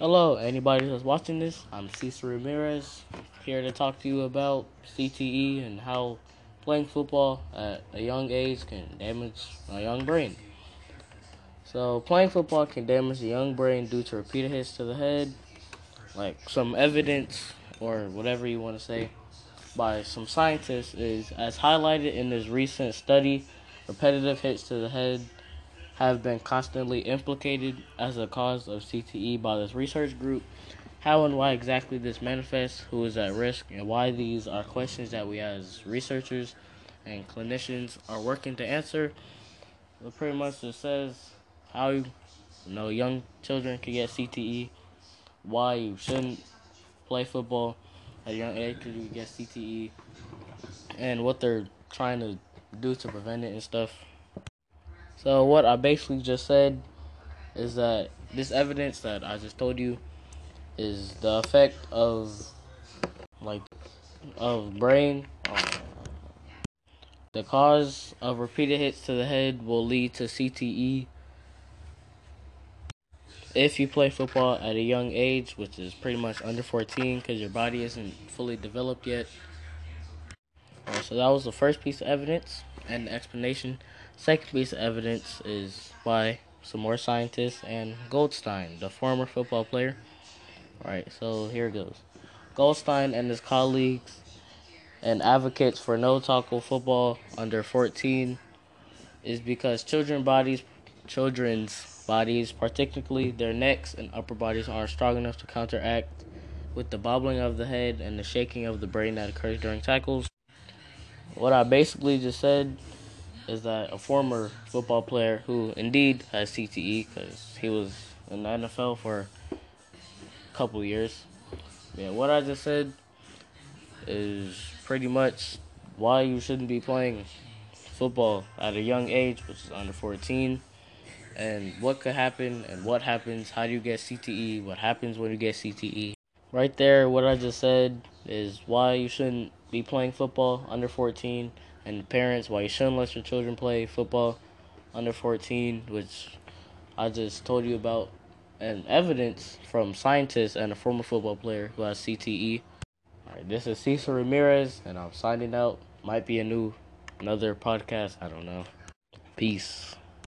Hello, anybody that's watching this. I'm Cesar Ramirez, here to talk to you about CTE and how playing football at a young age can damage a young brain. So, playing football can damage a young brain due to repeated hits to the head, like some evidence or whatever you want to say, by some scientists is as highlighted in this recent study repetitive hits to the head have been constantly implicated as a cause of CTE by this research group. How and why exactly this manifests, who is at risk, and why these are questions that we as researchers and clinicians are working to answer. It pretty much just says how you know young children can get CTE, why you shouldn't play football at a young age because you get CTE, and what they're trying to do to prevent it and stuff. So what I basically just said is that this evidence that I just told you is the effect of like of brain. Um, the cause of repeated hits to the head will lead to CTE if you play football at a young age, which is pretty much under 14 because your body isn't fully developed yet. So that was the first piece of evidence and explanation. Second piece of evidence is by some more scientists and Goldstein, the former football player. All right, so here it goes. Goldstein and his colleagues and advocates for no tackle football under 14 is because children bodies children's bodies, particularly their necks and upper bodies, aren't strong enough to counteract with the bobbling of the head and the shaking of the brain that occurs during tackles. What I basically just said is that a former football player who indeed has CTE because he was in the NFL for a couple years. Yeah, what I just said is pretty much why you shouldn't be playing football at a young age, which is under 14, and what could happen and what happens. How do you get CTE? What happens when you get CTE? Right there, what I just said is why you shouldn't be playing football under 14 and parents why you shouldn't let your children play football under 14, which I just told you about, and evidence from scientists and a former football player who has CTE. All right, this is Cesar Ramirez, and I'm signing out. Might be a new, another podcast. I don't know. Peace.